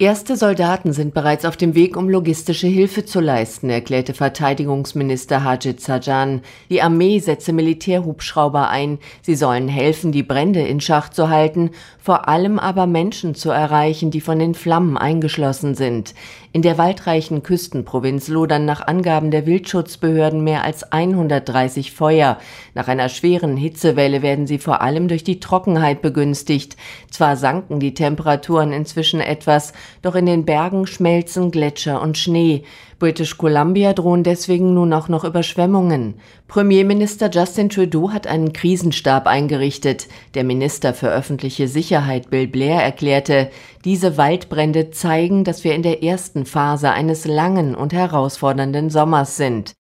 Erste Soldaten sind bereits auf dem Weg, um logistische Hilfe zu leisten, erklärte Verteidigungsminister Hajid Sajan. Die Armee setze Militärhubschrauber ein. Sie sollen helfen, die Brände in Schach zu halten, vor allem aber Menschen zu erreichen, die von den Flammen eingeschlossen sind. In der waldreichen Küstenprovinz lodern nach Angaben der Wildschutzbehörden mehr als 130 Feuer. Nach einer schweren Hitzewelle werden sie vor allem durch die Trockenheit begünstigt. Zwar sanken die Temperaturen inzwischen etwas, doch in den Bergen schmelzen Gletscher und Schnee. British Columbia drohen deswegen nun auch noch Überschwemmungen. Premierminister Justin Trudeau hat einen Krisenstab eingerichtet. Der Minister für öffentliche Sicherheit Bill Blair erklärte, diese Waldbrände zeigen, dass wir in der ersten Phase eines langen und herausfordernden Sommers sind.